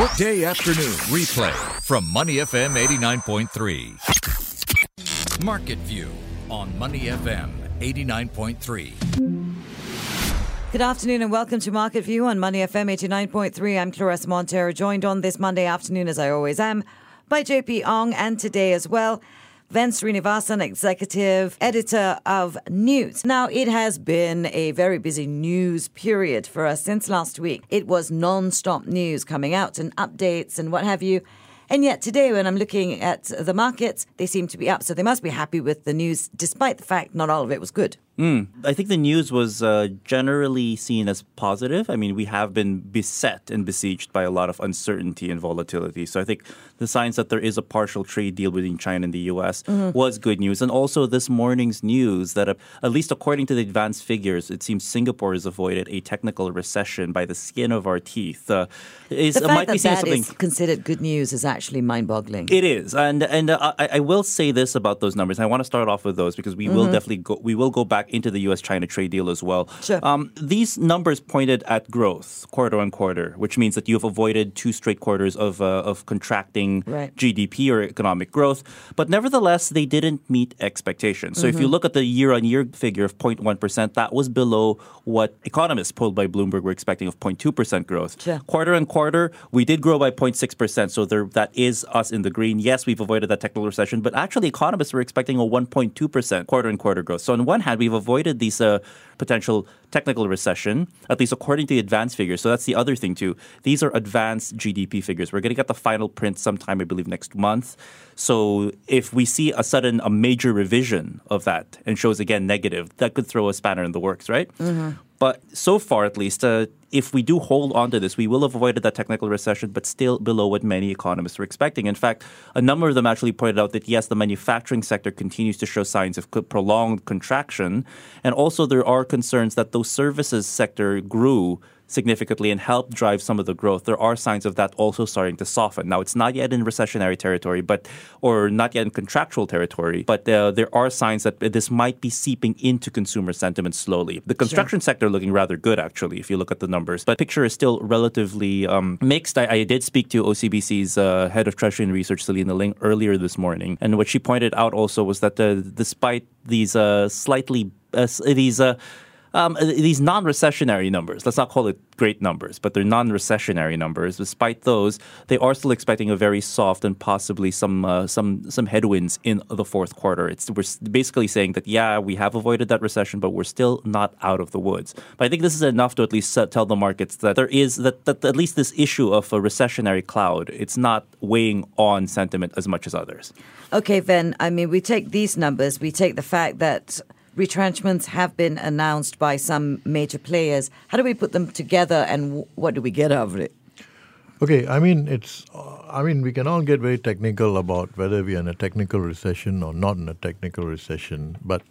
Workday afternoon replay from Money FM 89.3. Market View on Money FM 89.3. Good afternoon and welcome to Market View on Money FM 89.3. I'm Claressa Monteiro, joined on this Monday afternoon, as I always am, by JP Ong, and today as well, Ven Sreenivasan, executive editor of News. Now, it has been a very busy news period for us since last week. It was non stop news coming out and updates and what have you. And yet today, when I'm looking at the markets, they seem to be up. So they must be happy with the news, despite the fact not all of it was good. Mm. I think the news was uh, generally seen as positive. I mean, we have been beset and besieged by a lot of uncertainty and volatility. So I think the signs that there is a partial trade deal between China and the U.S. Mm-hmm. was good news. And also this morning's news that, uh, at least according to the advanced figures, it seems Singapore has avoided a technical recession by the skin of our teeth. Uh, is, the fact might that be that something... is considered good news is actually mind-boggling. It is, and and uh, I, I, will say this about those numbers. I want to start off with those because we mm-hmm. will definitely go. We will go back back into the U.S. China trade deal as well. Sure. Um, these numbers pointed at growth quarter on quarter, which means that you've avoided two straight quarters of, uh, of contracting right. GDP or economic growth. But nevertheless, they didn't meet expectations. So mm-hmm. if you mm-hmm. look at the year on year figure of 0.1%, that was below what economists pulled by Bloomberg were expecting of 0.2% growth. Sure. Quarter on quarter, we did grow by 0.6%. So there, that is us in the green. Yes, we've avoided that technical recession, but actually economists were expecting a 1.2% quarter on quarter growth. So on one hand, we've avoided these uh, potential technical recession, at least according to the advanced figures. So that's the other thing too. These are advanced GDP figures. We're going to get the final print sometime, I believe, next month. So if we see a sudden, a major revision of that and shows again negative, that could throw a spanner in the works, right? Mm-hmm. But so far, at least, uh, if we do hold on to this, we will have avoided that technical recession, but still below what many economists were expecting. In fact, a number of them actually pointed out that yes, the manufacturing sector continues to show signs of prolonged contraction, and also there are concerns that those services sector grew significantly and help drive some of the growth, there are signs of that also starting to soften. Now, it's not yet in recessionary territory, but or not yet in contractual territory, but uh, there are signs that this might be seeping into consumer sentiment slowly. The construction sure. sector looking rather good, actually, if you look at the numbers. But the picture is still relatively um, mixed. I, I, did speak to OCBC's uh, head of Treasury and Research, Selena Ling, earlier this morning, and what she pointed out also was that uh, despite these uh, slightly uh, these uh, um, these non-recessionary numbers. Let's not call it great numbers, but they're non-recessionary numbers. Despite those, they are still expecting a very soft and possibly some uh, some some headwinds in the fourth quarter. It's we're basically saying that yeah, we have avoided that recession, but we're still not out of the woods. But I think this is enough to at least tell the markets that there is that, that at least this issue of a recessionary cloud, it's not weighing on sentiment as much as others. Okay, then I mean we take these numbers, we take the fact that retrenchments have been announced by some major players. How do we put them together, and what do we get out of it? Okay, I mean it's. I mean we can all get very technical about whether we are in a technical recession or not in a technical recession, but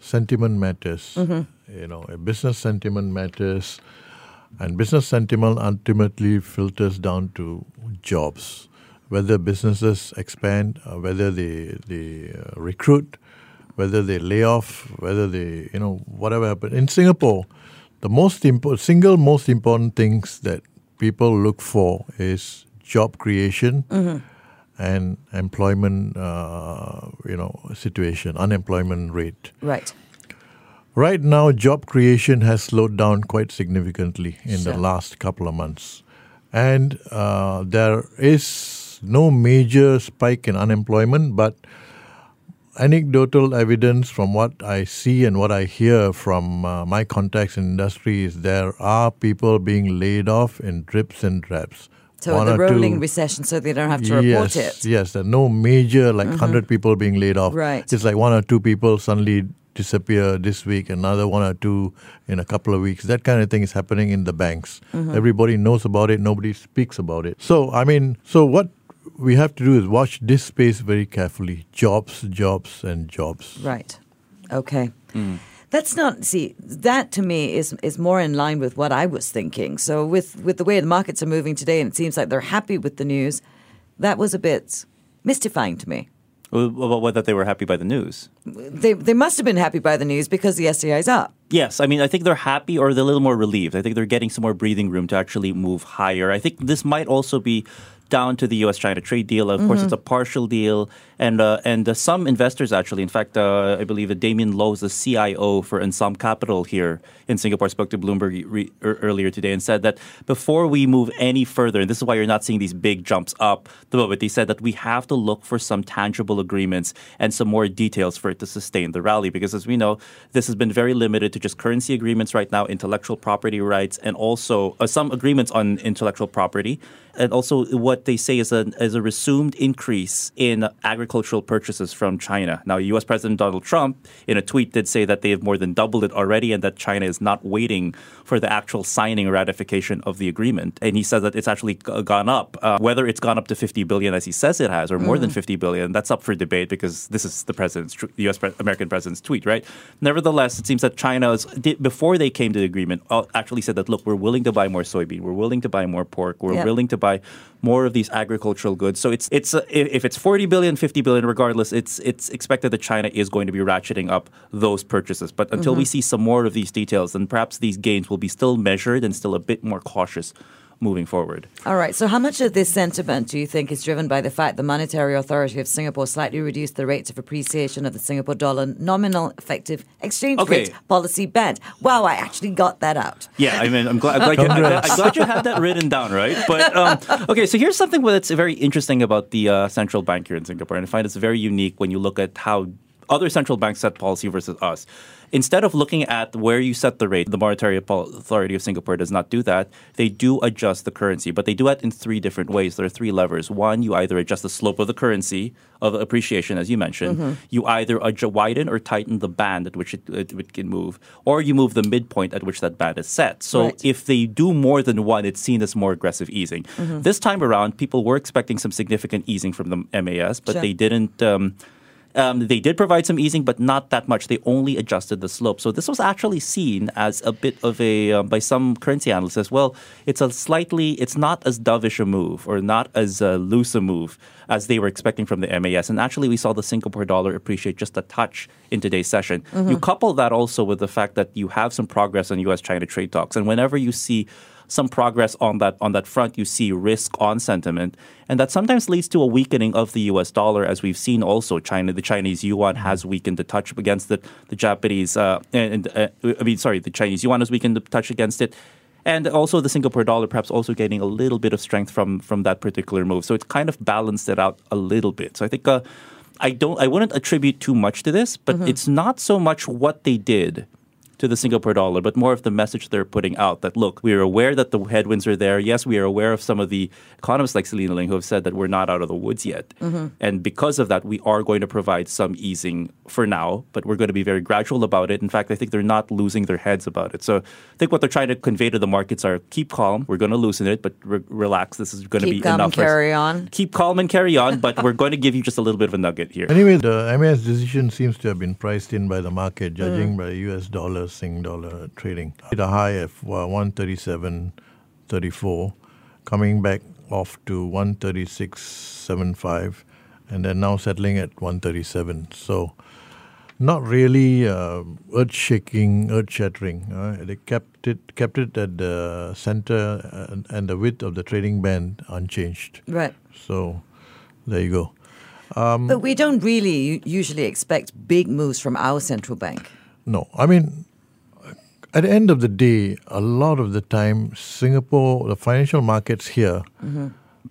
sentiment matters. Mm-hmm. You know, business sentiment matters, and business sentiment ultimately filters down to jobs. Whether businesses expand, whether they they uh, recruit, whether they lay off, whether they, you know, whatever happened. In Singapore, the most impo- single most important things that people look for is job creation mm-hmm. and employment, uh, you know, situation, unemployment rate. Right. Right now, job creation has slowed down quite significantly in sure. the last couple of months. And uh, there is no major spike in unemployment, but anecdotal evidence from what I see and what I hear from uh, my contacts in industry is there are people being laid off in drips and drabs. So the rolling two, recession, so they don't have to yes, report it. Yes, there are no major like mm-hmm. hundred people being laid off. Right. It's like one or two people suddenly disappear this week, another one or two in a couple of weeks. That kind of thing is happening in the banks. Mm-hmm. Everybody knows about it. Nobody speaks about it. So I mean, so what we have to do is watch this space very carefully. Jobs, jobs, and jobs. Right. Okay. Mm. That's not see that to me is is more in line with what I was thinking. So with with the way the markets are moving today, and it seems like they're happy with the news, that was a bit mystifying to me. Well, whether they were happy by the news. they they must have been happy by the news because the STI is up. Yes, I mean, I think they're happy or they're a little more relieved. I think they're getting some more breathing room to actually move higher. I think this might also be down to the U.S.-China trade deal. Of course, mm-hmm. it's a partial deal, and uh, and uh, some investors actually, in fact, uh, I believe that Damien Loh is the CIO for Ensemble Capital here in Singapore. Spoke to Bloomberg re- er- earlier today and said that before we move any further, and this is why you're not seeing these big jumps up moment, they said that we have to look for some tangible agreements and some more details for it to sustain the rally. Because as we know, this has been very limited to just currency agreements right now, intellectual property rights, and also uh, some agreements on intellectual property and also what they say is a, is a resumed increase in agricultural purchases from China. Now, U.S. President Donald Trump, in a tweet, did say that they have more than doubled it already and that China is not waiting for the actual signing or ratification of the agreement. And he says that it's actually gone up. Uh, whether it's gone up to 50 billion as he says it has, or more than 50 billion, that's up for debate because this is the president's, the U.S. Pre- American president's tweet, right? Nevertheless, it seems that China, is, did, before they came to the agreement, uh, actually said that, look, we're willing to buy more soybean, we're willing to buy more pork, we're Yep. willing to buy more of these agricultural goods. So it's it's uh, if if it's 40 billion, 50 billion, regardless, it's it's expected that China is going to be ratcheting up those purchases. But until we mm-hmm. see some more of these details, then perhaps these gains will be still measured and still a bit more cautious moving forward. All right. So, how much of this sentiment do you think is driven by the fact the Monetary Authority of Singapore slightly reduced the rates of appreciation of the Singapore dollar nominal effective exchange Okay. rate policy band? Wow, I actually got that out. Yeah, I mean, I'm glad, I'm glad, you, I'm glad, I'm glad you had that written down, right? But um, okay, so here's something that's very interesting about the uh, central bank here in Singapore, and I find it's very unique when you look at how other central banks set policy versus us. Instead of looking at where you set the rate, the Monetary Authority of Singapore does not do that. They do adjust the currency, but they do it in three different ways. There are three levers. One, you either adjust the slope of the currency of appreciation, as you mentioned. You either widen or tighten the band at which it, it, it can move, or you move the midpoint at which that band is set. So Right. if they do more than one, it's seen as more aggressive easing. This time around, people were expecting some significant easing from the MAS, but Sure. they didn't. Um, um, they did provide some easing, but not that much. They only adjusted the slope. So this was actually seen as a bit of a um, by some currency analysts as well. It's a slightly, it's not as dovish a move or not as uh, loose a move as they were expecting from the MAS. And actually, we saw the Singapore dollar appreciate just a touch in today's session. You couple that also with the fact that you have some progress on U.S.-China trade talks, and whenever you see some progress on that on that front, you see risk on sentiment, and that sometimes leads to a weakening of the U.S. dollar, as we've seen. Also, China, the Chinese yuan has weakened a touch against the the Japanese, uh, and uh, I mean, sorry, the Chinese yuan has weakened a touch against it. And also the Singapore dollar perhaps also getting a little bit of strength from from that particular move. So it's kind of balanced it out a little bit. So I think uh, I don't I wouldn't attribute too much to this, but it's not so much what they did to the Singapore dollar, but more of the message they're putting out that look, we are aware that the headwinds are there. Yes, we are aware of some of the economists like Selena Ling who have said that we're not out of the woods yet. Mm-hmm. And because of that, we are going to provide some easing for now, but we're going to be very gradual about it. In fact, I think they're not losing their heads about it. So I think what they're trying to convey to the markets are keep calm. We're going to loosen it, but re- relax. This is going to be calm enough. and for us. carry on. Keep calm and carry on, but we're going to give you just a little bit of a nugget here. Anyway, the MAS decision seems to have been priced in by the market, judging mm. by US dollar, Sing dollar trading. Hit a high of uh, 137.34, coming back off to 136.75, and then now settling at 137. So, not really uh, earth-shaking, earth-shattering. Uh, they kept it kept it at the center and, and the width of the trading band unchanged. Right. So, there you go. But we don't really usually expect big moves from our central bank. No, I mean, at the end of the day, a lot of the time, Singapore, the financial markets here mm-hmm.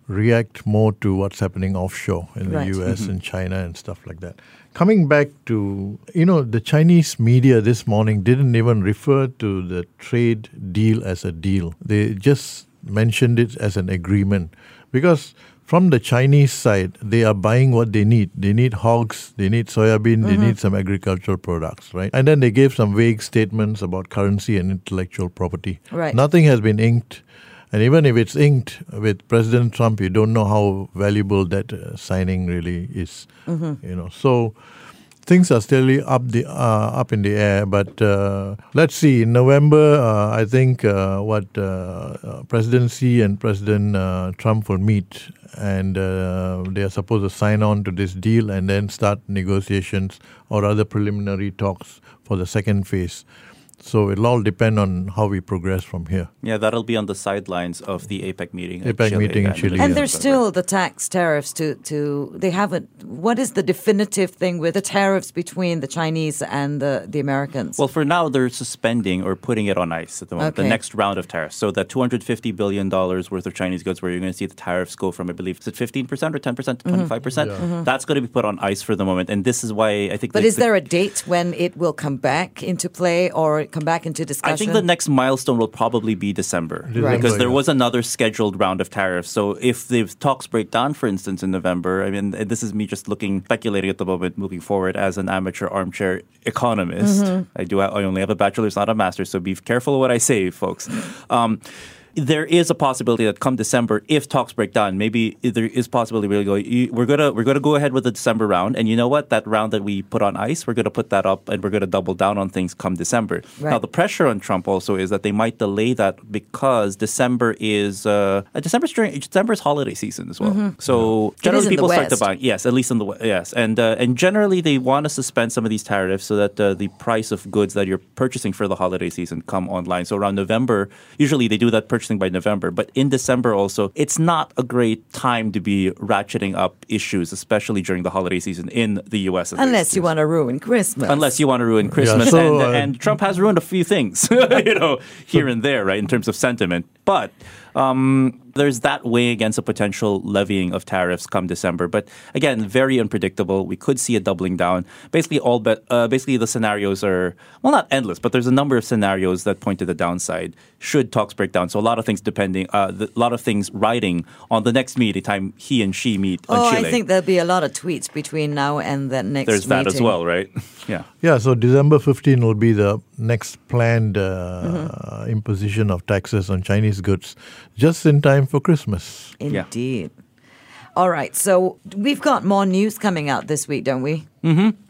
react more to what's happening offshore in Right. the US mm-hmm. and China and stuff like that. Coming back to, you know, the Chinese media this morning didn't even refer to the trade deal as a deal. They just mentioned it as an agreement because from the Chinese side, they are buying what they need. They need hogs, they need soybean, they need some agricultural products, right? And then they gave some vague statements about currency and intellectual property. Right. Nothing has been inked. And even if it's inked with President Trump, you don't know how valuable that uh, signing really is. You know, so things are still up the uh, up in the air. But uh, let's see. In November, uh, I think uh, what uh, uh, President Xi and President Trump will meet, and they are supposed to sign on to this deal and then start negotiations or other preliminary talks for the second phase. So it'll all depend on how we progress from here. Yeah, that'll be on the sidelines of the APEC meeting. in APEC Chile meeting in. Chile, And yeah. there's still the tax tariffs to, to they haven't what is the definitive thing with the tariffs between the Chinese and the, the Americans? Well, for now, they're suspending or putting it on ice at the moment. Okay. The next round of tariffs. So that $250 billion worth of Chinese goods, where you're going to see the tariffs go from, I believe, is it 15% or 10% to mm-hmm. 25%? percent mm-hmm. That's going to be put on ice for the moment. And this is why I think. but the- is the- there a date when it will come back into play or come back into discussion? I think the next milestone will probably be December, December, because there was another scheduled round of tariffs. So if the talks break down, for instance, in November, I mean, this is me just looking, speculating at the moment, moving forward as an amateur armchair economist. I do, I only have a bachelor's, not a master's, so be careful what I say, folks. Um, there is a possibility that come December, if talks break down, maybe there is possibility we're going we're gonna we're gonna go ahead with the December round, and you know what? That round that we put on ice, we're gonna put that up, and we're gonna double down on things come December. Now the pressure on Trump also is that they might delay that because December is uh, December's during December's holiday season as well. So It is generally people start to buy. Yes, at least in the we- yes, and uh, and generally they want to suspend some of these tariffs so that uh, the price of goods that you're purchasing for the holiday season come online. So around November, usually they do that purchasing by November, but in December also, it's not a great time to be ratcheting up issues, especially during the holiday season in the U.S. at Unless least. you want to ruin Christmas. Unless you want to ruin Christmas, so, and, uh, and Trump has ruined a few things, you know, here and there, right, in terms of sentiment. But um, there's that way against a potential levying of tariffs come December. But again, very unpredictable. We could see a doubling down. Basically, all but uh, basically the scenarios are well, not endless, but there's a number of scenarios that point to the downside should talks break down. So a lot of things depending, uh, the, a lot of things riding on the next meeting time he and Xi meet on Oh, Chile. I think there'll be a lot of tweets between now and the next there's that as well, right? Yeah. Yeah, so December 15 will be the next planned uh, imposition of taxes on Chinese goods, just in time for Christmas. Yeah. Indeed. All right, so we've got more news coming out this week, don't we?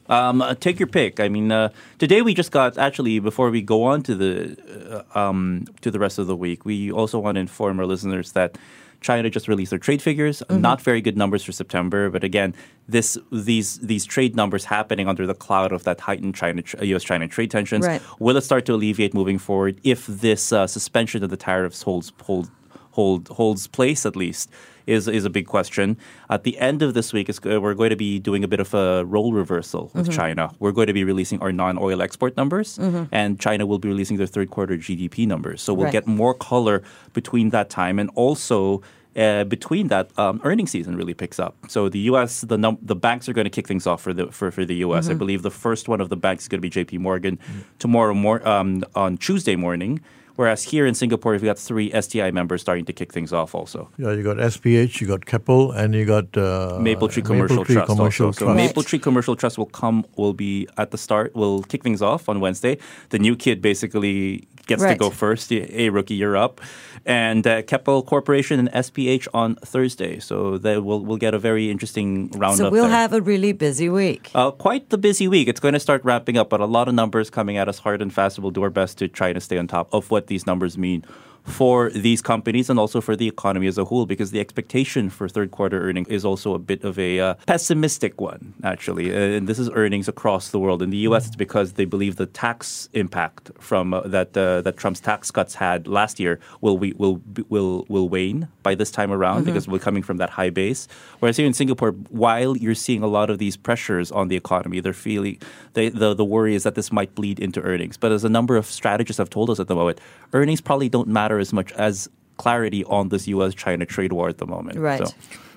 Um, uh, take your pick. I mean, uh, today we just got actually before we go on to the uh, um, to the rest of the week, we also want to inform our listeners that China just released their trade figures. Not very good numbers for September, but again, this these these trade numbers happening under the cloud of that heightened China U.S. China trade tensions. Right. Will it start to alleviate moving forward if this uh, suspension of the tariffs holds hold hold holds place at least is is a big question. At the end of this week, uh, we're going to be doing a bit of a role reversal with China. We're going to be releasing our non-oil export numbers, and China will be releasing their third quarter GDP numbers. So we'll Right. get more color between that time, and also. Uh, between that, um, earning season really picks up. So the U.S. the num- the banks are going to kick things off for the for, for the U.S. I believe the first one of the banks is going to be J.P. Morgan tomorrow mor- um, on Tuesday morning. Whereas here in Singapore, we've got three STI members starting to kick things off also. Yeah, you got SPH, you got Keppel, and you got uh, Mapletree Commercial Mapletree Trust Commercial also. So Trust. Maple Tree Commercial Trust will come, will be at the start, will kick things off on Wednesday. The new kid basically gets Right. to go first. Hey, rookie, you're up. And uh, Keppel Corporation and SPH on Thursday. So they will we'll get a very interesting roundup. So we'll there. have a really busy week. Uh, quite the busy week. It's going to start wrapping up, but a lot of numbers coming at us hard and fast. We'll do our best to try to stay on top of what these numbers mean for these companies and also for the economy as a whole, because the expectation for third quarter earnings is also a bit of a uh, pessimistic one, actually. Uh, and this is earnings across the world. In the U.S., it's because they believe the tax impact from uh, that uh, that Trump's tax cuts had last year will we will will will wane by this time around because we're coming from that high base. Whereas here in Singapore, while you're seeing a lot of these pressures on the economy, they're feeling they, the the worry is that this might bleed into earnings. But as a number of strategists have told us at the moment, earnings probably don't matter as much as clarity on this U.S.-China trade war at the moment. Right. So,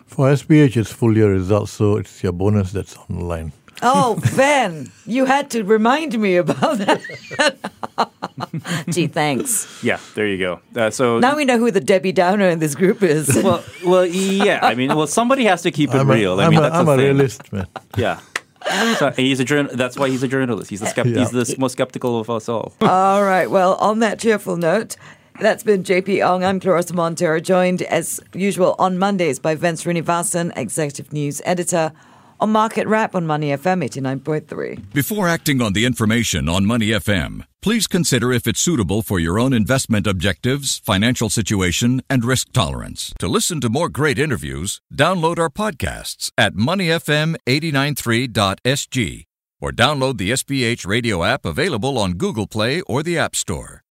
For SPH, it's full year results, so it's your bonus that's on the line. Oh, Ben, you had to remind me about that. Gee, thanks. yeah, there you go. Uh, so Now we know who the Debbie Downer in this group is. well, well, yeah. I mean, well, somebody has to keep it I'm a, real. I I'm mean, a, that's I'm the a realist, man. Yeah. So he's a journal. That's why he's a journalist. He's the skept- Yeah. He's the most skeptical of us all. All right. Well, on that cheerful note, that's been JP Ong. I'm Claressa Monteiro, joined as usual on Mondays by Vince Sreenivasan, Executive News Editor. on Market Wrap on Money FM 89.3. Before acting on the information on Money FM, please consider if it's suitable for your own investment objectives, financial situation, and risk tolerance. To listen to more great interviews, download our podcasts at moneyfm893.sg or download the SPH radio app available on Google Play or the App Store.